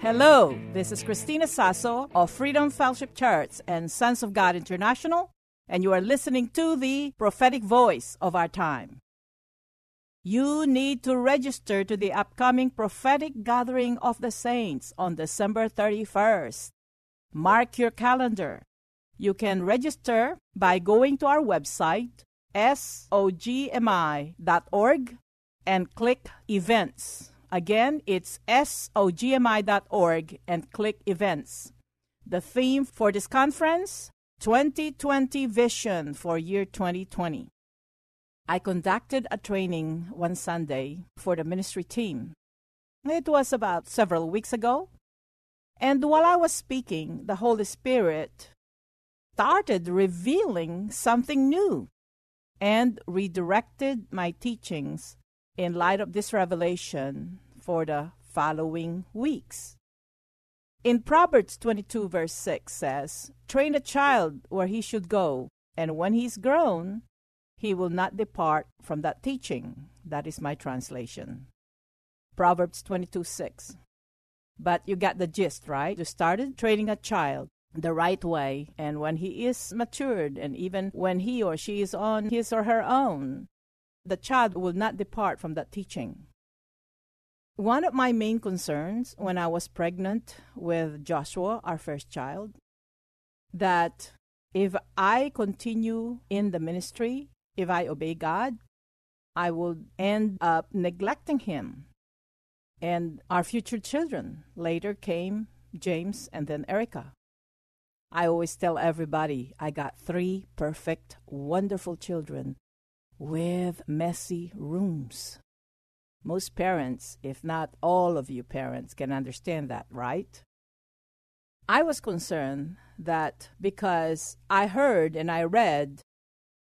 Hello, this is Christina Sasso of Freedom Fellowship Church and Sons of God International, and you are listening to the prophetic voice of our time. You need to register to the upcoming prophetic gathering of the saints on December 31st. Mark your calendar. You can register by going to our website, sogmi.org, and click Events. Again, it's sogmi.org and click events. The theme for this conference 2020 Vision for year 2020. I conducted a training one Sunday for the ministry team. It was about several weeks ago. And while I was speaking, the Holy Spirit started revealing something new and redirected my teachings in light of this revelation for the following weeks. In Proverbs 22, verse 6 says, Train a child where he should go, and when he's grown, he will not depart from that teaching. That is my translation. Proverbs 22, 6. But you got the gist, right? You started training a child the right way, and when he is matured, and even when he or she is on his or her own, the child will not depart from that teaching. One of my main concerns when I was pregnant with Joshua, our first child, that if I continue in the ministry, if I obey God, I will end up neglecting him. And our future children later came James and then Erica. I always tell everybody I got three perfect, wonderful children with messy rooms. Most parents, if not all of you parents, can understand that, right? I was concerned that because I heard and I read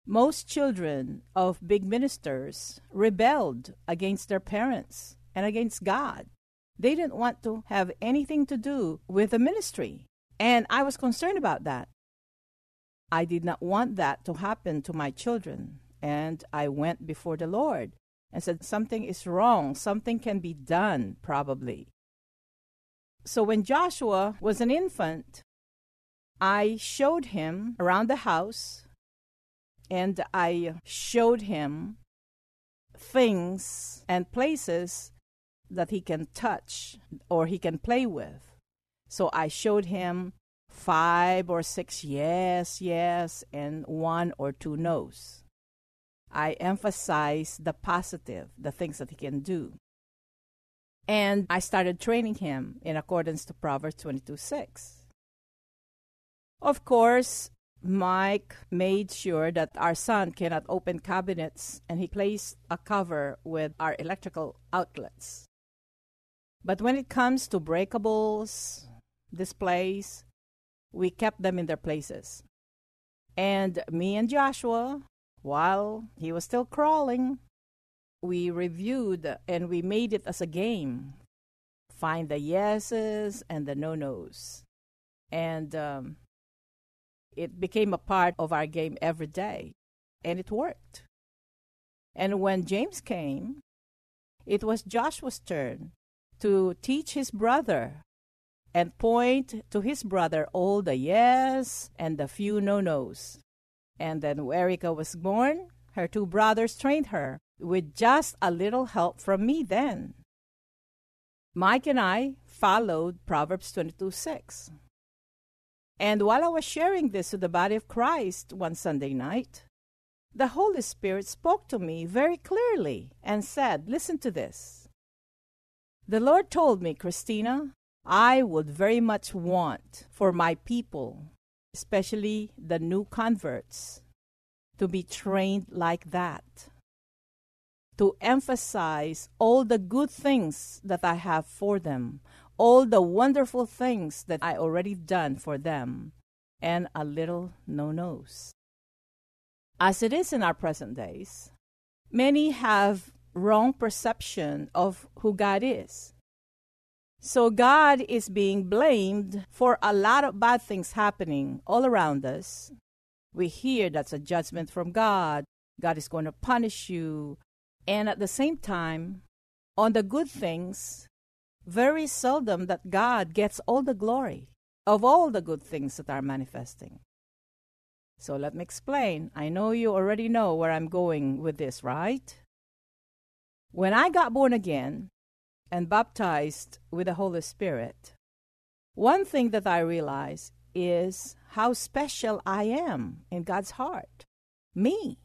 most children of big ministers rebelled against their parents and against God. They didn't want to have anything to do with the ministry. And I was concerned about that. I did not want that to happen to my children. And I went before the Lord and said, Something is wrong. Something can be done, probably. So when Joshua was an infant, I showed him around the house and I showed him things and places that he can touch or he can play with. So I showed him five or six yes, yes, and one or two no's. I emphasize the positive, the things that he can do. And I started training him in accordance to Proverbs 22 6. Of course, Mike made sure that our son cannot open cabinets and he placed a cover with our electrical outlets. But when it comes to breakables, displays, we kept them in their places. And me and Joshua while he was still crawling, we reviewed and we made it as a game. Find the yeses and the no nos. And um, it became a part of our game every day. And it worked. And when James came, it was Joshua's turn to teach his brother and point to his brother all the yes and the few no nos. And then Erica was born, her two brothers trained her with just a little help from me then. Mike and I followed Proverbs 22 6. And while I was sharing this to the body of Christ one Sunday night, the Holy Spirit spoke to me very clearly and said, Listen to this. The Lord told me, Christina, I would very much want for my people, especially the new converts, to be trained like that. To emphasize all the good things that I have for them, all the wonderful things that I already done for them, and a little no nos. As it is in our present days, many have wrong perception of who God is. So God is being blamed for a lot of bad things happening all around us. We hear that's a judgment from God. God is going to punish you. And at the same time, on the good things, very seldom that God gets all the glory of all the good things that are manifesting. So let me explain. I know you already know where I'm going with this, right? When I got born again and baptized with the Holy Spirit, one thing that I realized is how special I am in God's heart. Me.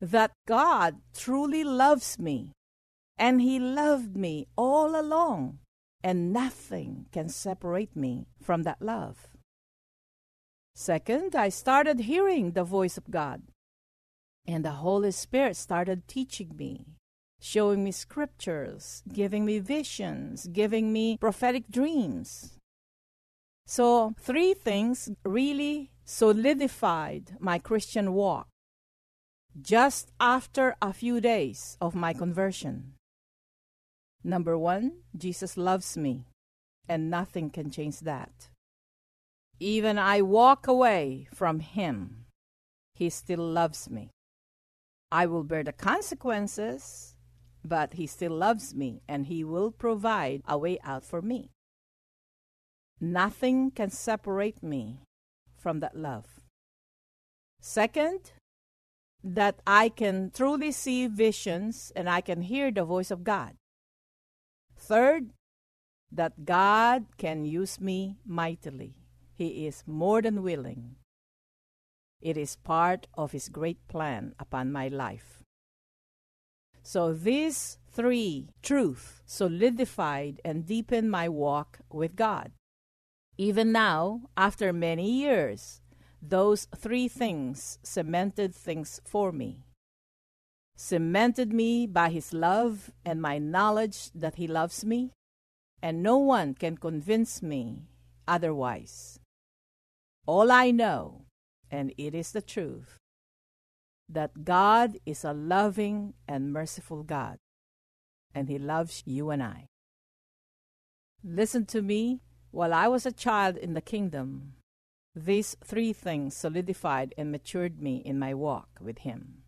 That God truly loves me and He loved me all along, and nothing can separate me from that love. Second, I started hearing the voice of God, and the Holy Spirit started teaching me, showing me scriptures, giving me visions, giving me prophetic dreams. So, three things really solidified my Christian walk just after a few days of my conversion. Number one, Jesus loves me, and nothing can change that. Even I walk away from Him, He still loves me. I will bear the consequences, but He still loves me, and He will provide a way out for me. Nothing can separate me from that love. Second, that I can truly see visions and I can hear the voice of God. Third, that God can use me mightily. He is more than willing. It is part of His great plan upon my life. So these three truths solidified and deepened my walk with God. Even now, after many years, those three things cemented things for me cemented me by his love and my knowledge that he loves me, and no one can convince me otherwise. All I know, and it is the truth, that God is a loving and merciful God, and he loves you and I. Listen to me. While I was a child in the kingdom, these three things solidified and matured me in my walk with Him.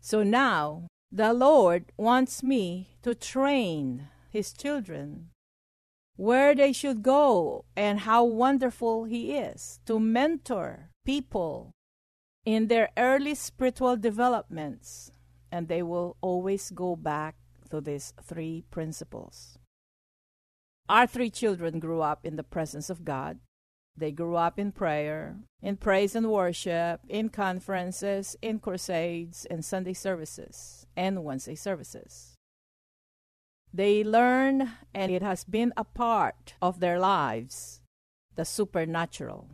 So now the Lord wants me to train His children where they should go and how wonderful He is to mentor people in their early spiritual developments, and they will always go back to these three principles. Our three children grew up in the presence of God. They grew up in prayer, in praise and worship, in conferences, in crusades, and Sunday services, and Wednesday services. They learn, and it has been a part of their lives, the supernatural,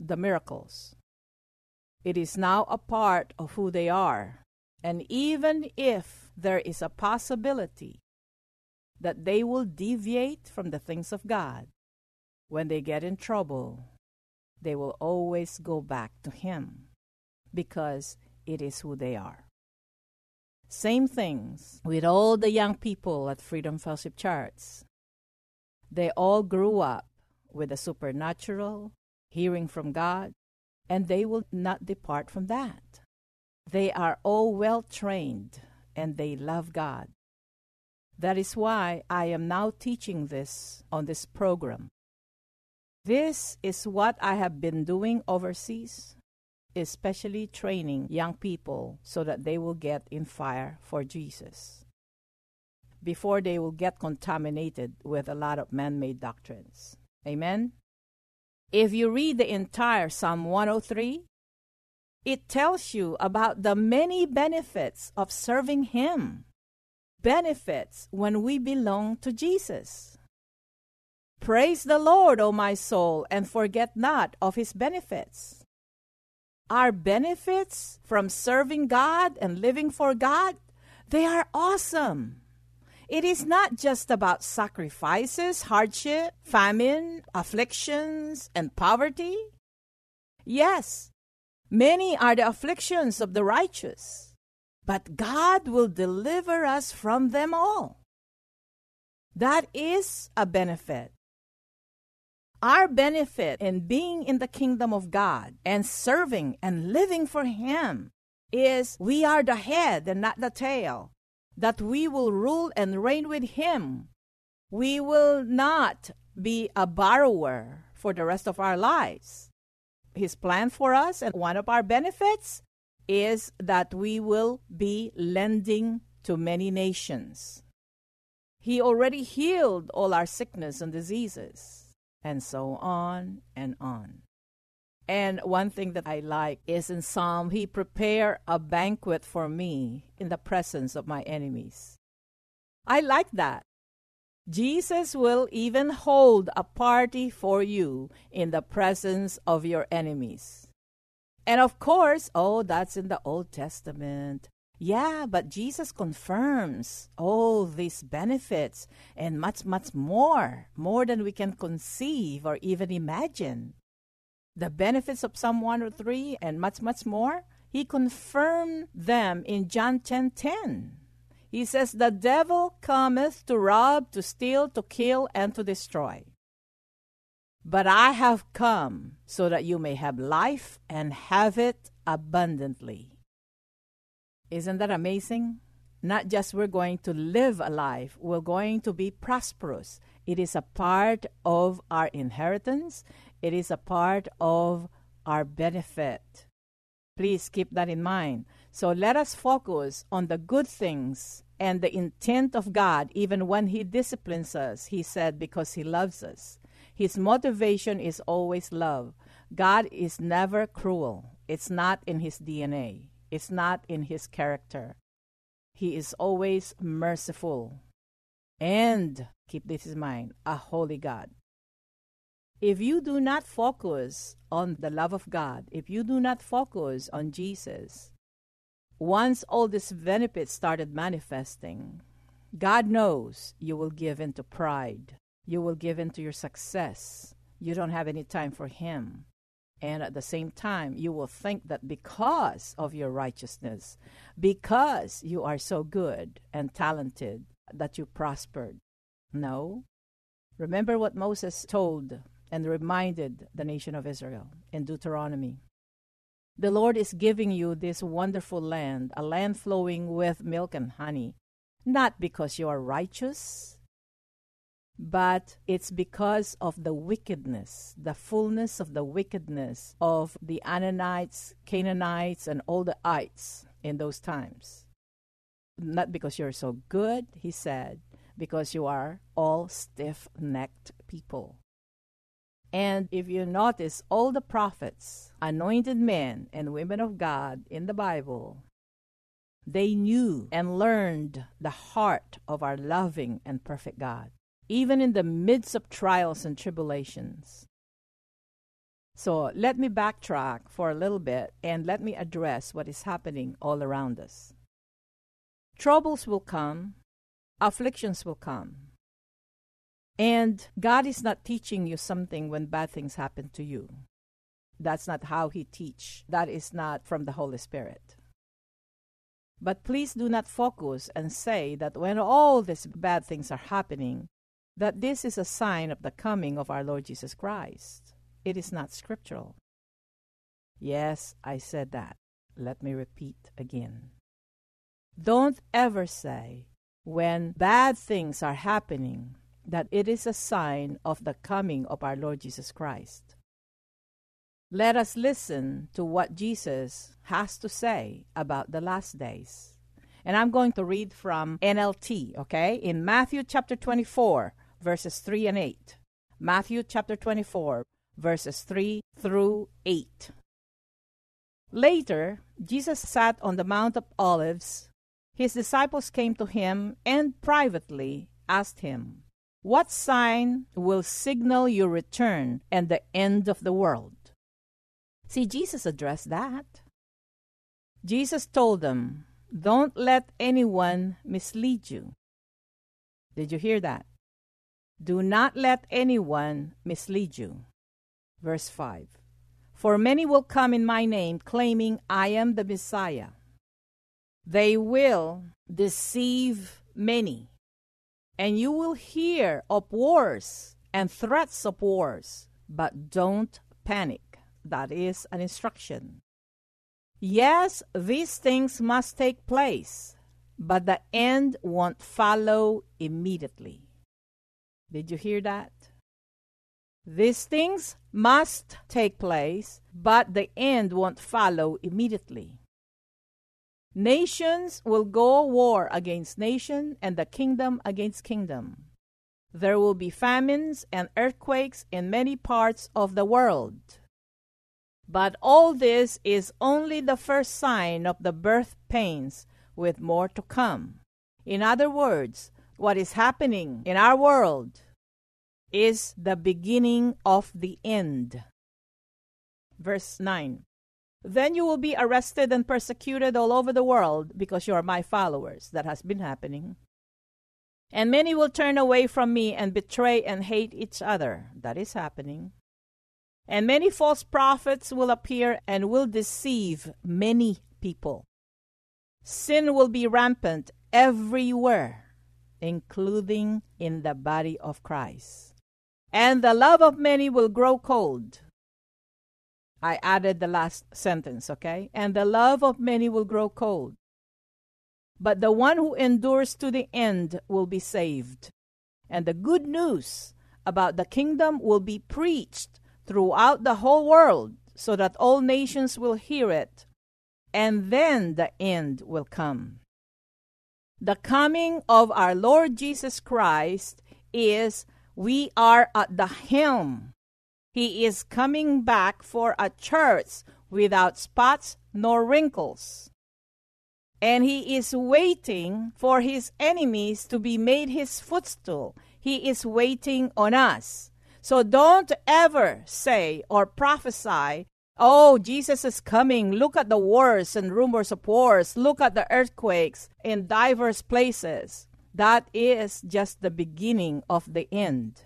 the miracles. It is now a part of who they are. And even if there is a possibility that they will deviate from the things of God, when they get in trouble, they will always go back to Him because it is who they are. Same things with all the young people at Freedom Fellowship Church. They all grew up with the supernatural, hearing from God, and they will not depart from that. They are all well trained and they love God. That is why I am now teaching this on this program this is what I have been doing overseas, especially training young people so that they will get in fire for Jesus before they will get contaminated with a lot of man made doctrines. Amen? If you read the entire Psalm 103, it tells you about the many benefits of serving Him. Benefits when we belong to Jesus. Praise the Lord, O my soul, and forget not of His benefits. Our benefits from serving God and living for God, they are awesome. It is not just about sacrifices, hardship, famine, afflictions, and poverty. Yes, many are the afflictions of the righteous, but God will deliver us from them all. That is a benefit. Our benefit in being in the kingdom of God and serving and living for Him is we are the head and not the tail that we will rule and reign with Him. We will not be a borrower for the rest of our lives. His plan for us, and one of our benefits, is that we will be lending to many nations. He already healed all our sickness and diseases, and so on and on. And one thing that I like is in Psalm, He prepare a banquet for me in the presence of my enemies. I like that. Jesus will even hold a party for you in the presence of your enemies. And of course, oh, that's in the Old Testament. Yeah, but Jesus confirms all these benefits and much, much more, more than we can conceive or even imagine the benefits of Psalm 103 and much, much more, he confirmed them in John 10 10. He says, The devil cometh to rob, to steal, to kill, and to destroy. But I have come so that you may have life and have it abundantly. Isn't that amazing? Not just we're going to live a life, we're going to be prosperous. It is a part of our inheritance. It is a part of our benefit. Please keep that in mind. So let us focus on the good things and the intent of God, even when He disciplines us. He said, because He loves us. His motivation is always love. God is never cruel, it's not in His DNA, it's not in His character. He is always merciful. And keep this in mind a holy God. If you do not focus on the love of God, if you do not focus on Jesus, once all these benefits started manifesting, God knows you will give into pride. You will give into your success. You don't have any time for Him. And at the same time, you will think that because of your righteousness, because you are so good and talented, that you prospered. No. Remember what Moses told and reminded the nation of Israel in Deuteronomy. The Lord is giving you this wonderful land, a land flowing with milk and honey, not because you are righteous, but it's because of the wickedness, the fullness of the wickedness of the Ananites, Canaanites, and all the ites in those times. Not because you're so good, he said, because you are all stiff necked people. And if you notice, all the prophets, anointed men and women of God in the Bible, they knew and learned the heart of our loving and perfect God, even in the midst of trials and tribulations. So let me backtrack for a little bit and let me address what is happening all around us. Troubles will come, afflictions will come, and God is not teaching you something when bad things happen to you. That's not how He teach. That is not from the Holy Spirit. But please do not focus and say that when all these bad things are happening, that this is a sign of the coming of our Lord Jesus Christ. It is not scriptural. Yes, I said that. Let me repeat again. Don't ever say, when bad things are happening, that it is a sign of the coming of our Lord Jesus Christ. Let us listen to what Jesus has to say about the last days. And I'm going to read from NLT, okay? In Matthew chapter 24, verses 3 and 8. Matthew chapter 24, verses 3 through 8. Later, Jesus sat on the Mount of Olives. His disciples came to him and privately asked him, What sign will signal your return and the end of the world? See, Jesus addressed that. Jesus told them, Don't let anyone mislead you. Did you hear that? Do not let anyone mislead you. Verse 5 For many will come in my name, claiming I am the Messiah. They will deceive many, and you will hear of wars and threats of wars, but don't panic. That is an instruction. Yes, these things must take place, but the end won't follow immediately. Did you hear that? These things must take place, but the end won't follow immediately. Nations will go war against nation and the kingdom against kingdom. There will be famines and earthquakes in many parts of the world. But all this is only the first sign of the birth pains, with more to come. In other words, what is happening in our world is the beginning of the end. Verse 9 Then you will be arrested and persecuted all over the world because you are my followers. That has been happening. And many will turn away from me and betray and hate each other. That is happening. And many false prophets will appear and will deceive many people. Sin will be rampant everywhere, including in the body of Christ. And the love of many will grow cold. I added the last sentence, okay? And the love of many will grow cold. But the one who endures to the end will be saved. And the good news about the kingdom will be preached throughout the whole world so that all nations will hear it, and then the end will come. The coming of our Lord Jesus Christ is we are at the helm. He is coming back for a church without spots nor wrinkles. And he is waiting for his enemies to be made his footstool. He is waiting on us. So don't ever say or prophesy, oh, Jesus is coming. Look at the wars and rumors of wars. Look at the earthquakes in diverse places. That is just the beginning of the end.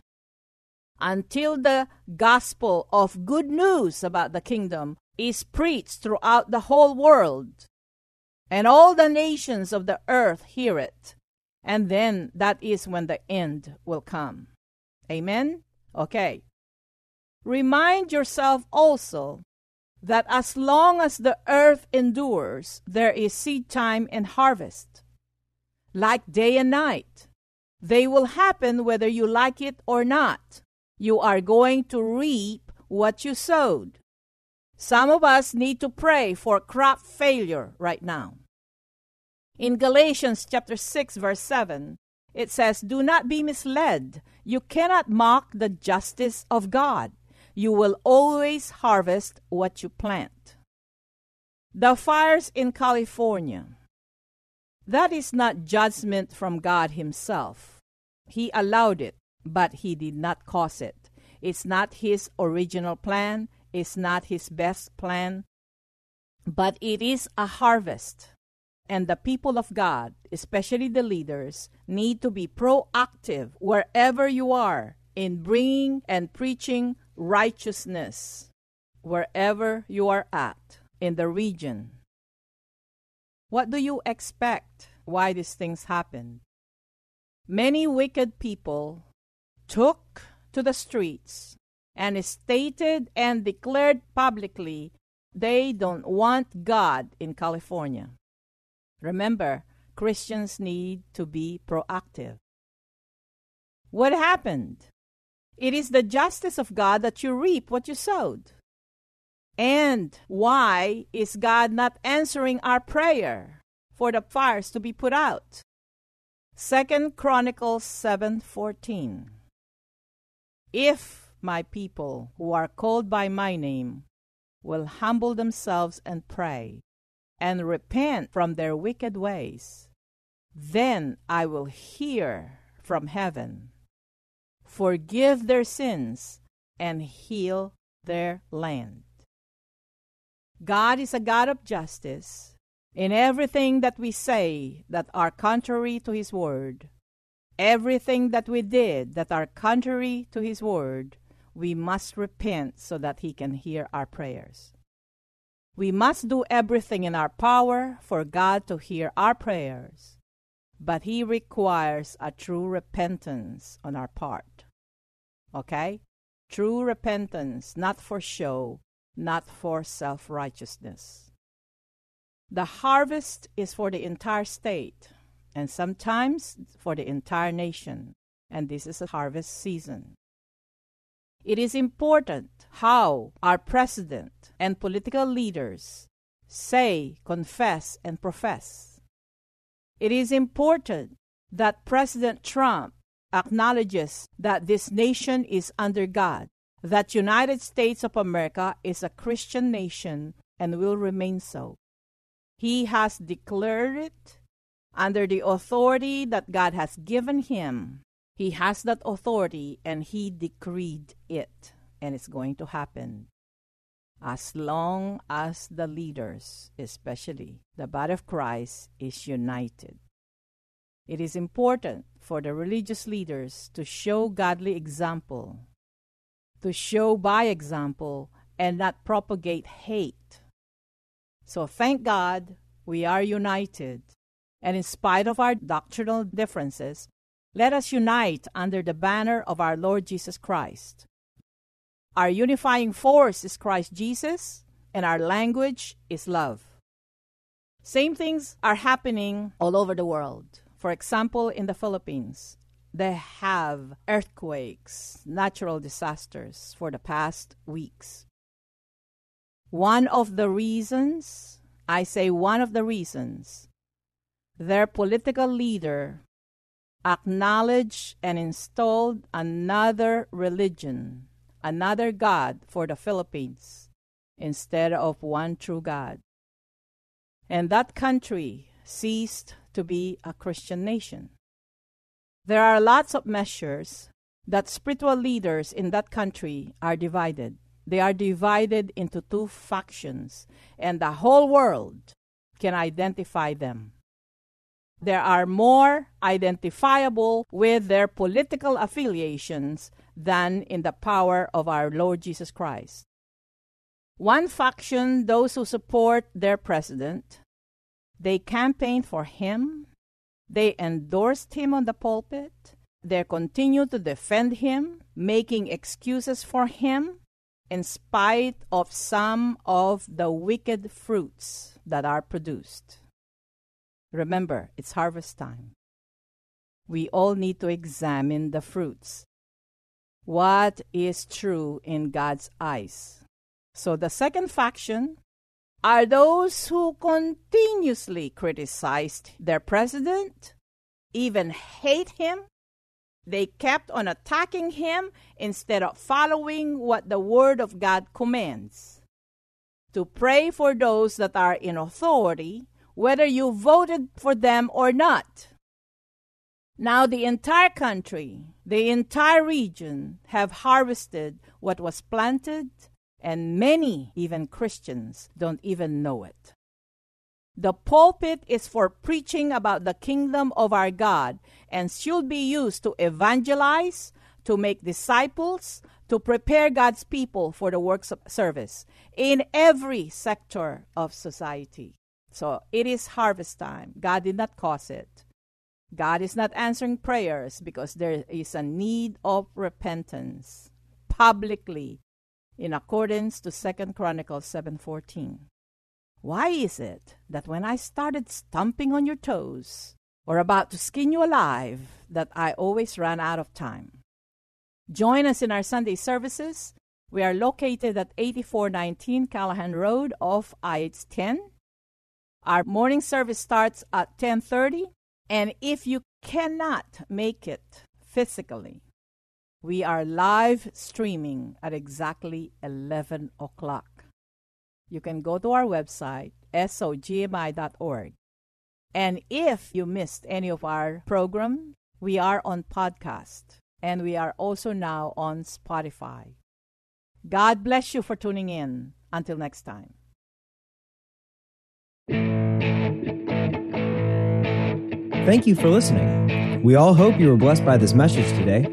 Until the gospel of good news about the kingdom is preached throughout the whole world, and all the nations of the earth hear it, and then that is when the end will come. Amen? Okay. Remind yourself also that as long as the earth endures, there is seed time and harvest. Like day and night. They will happen whether you like it or not. You are going to reap what you sowed. Some of us need to pray for crop failure right now. In Galatians chapter 6 verse 7, it says, Do not be misled. You cannot mock the justice of God. You will always harvest what you plant. The fires in California. That is not judgment from God Himself. He allowed it, but He did not cause it. It's not His original plan, it's not His best plan, but it is a harvest and the people of God, especially the leaders, need to be proactive wherever you are in bringing and preaching righteousness wherever you are at in the region. What do you expect why these things happen? Many wicked people took to the streets and stated and declared publicly they don't want God in California. Remember, Christians need to be proactive. What happened? It is the justice of God that you reap what you sowed. And why is God not answering our prayer for the fires to be put out? Second Chronicles 7:14 If my people who are called by my name will humble themselves and pray and repent from their wicked ways, then I will hear from heaven, forgive their sins, and heal their land. God is a God of justice. In everything that we say that are contrary to His word, everything that we did that are contrary to His word, we must repent so that He can hear our prayers. We must do everything in our power for God to hear our prayers, but He requires a true repentance on our part. Okay? True repentance, not for show, not for self righteousness. The harvest is for the entire state, and sometimes for the entire nation, and this is a harvest season. It is important how our president and political leaders say, confess, and profess. It is important that President Trump acknowledges that this nation is under God, that United States of America is a Christian nation and will remain so. He has declared it under the authority that God has given him he has that authority and he decreed it, and it's going to happen. As long as the leaders, especially the body of Christ, is united. It is important for the religious leaders to show godly example, to show by example and not propagate hate. So thank God we are united, and in spite of our doctrinal differences, let us unite under the banner of our Lord Jesus Christ. Our unifying force is Christ Jesus, and our language is love. Same things are happening all over the world. For example, in the Philippines, they have earthquakes, natural disasters for the past weeks. One of the reasons, I say one of the reasons, their political leader acknowledged and installed another religion, another God for the Philippines instead of one true God. And that country ceased to be a Christian nation. There are lots of measures that spiritual leaders in that country are divided. They are divided into two factions, and the whole world can identify them they are more identifiable with their political affiliations than in the power of our Lord Jesus Christ. One faction, those who support their president, they campaigned for him, they endorsed him on the pulpit, they continue to defend him, making excuses for him in spite of some of the wicked fruits that are produced. Remember, it's harvest time. We all need to examine the fruits. What is true in God's eyes? So, the second faction are those who continuously criticized their president, even hate him. They kept on attacking him instead of following what the Word of God commands. To pray for those that are in authority whether you voted for them or not. Now, the entire country, the entire region have harvested what was planted, and many, even Christians, don't even know it. The pulpit is for preaching about the kingdom of our God and should be used to evangelize, to make disciples, to prepare God's people for the works of service in every sector of society. So it is harvest time. God did not cause it. God is not answering prayers because there is a need of repentance publicly in accordance to 2 Chronicles 7:14. Why is it that when I started stomping on your toes or about to skin you alive that I always run out of time? Join us in our Sunday services. We are located at 8419 Callaghan Road off IH10 our morning service starts at 10:30, and if you cannot make it physically, We are live streaming at exactly 11 o'clock. You can go to our website, sogmi.org. And if you missed any of our program, we are on podcast and we are also now on Spotify. God bless you for tuning in. Until next time. Thank you for listening. We all hope you were blessed by this message today.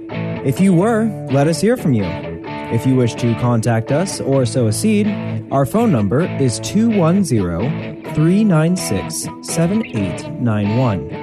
If you were, let us hear from you. If you wish to contact us or sow a seed, our phone number is 210 396 7891.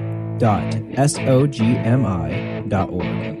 www.sogmi.org.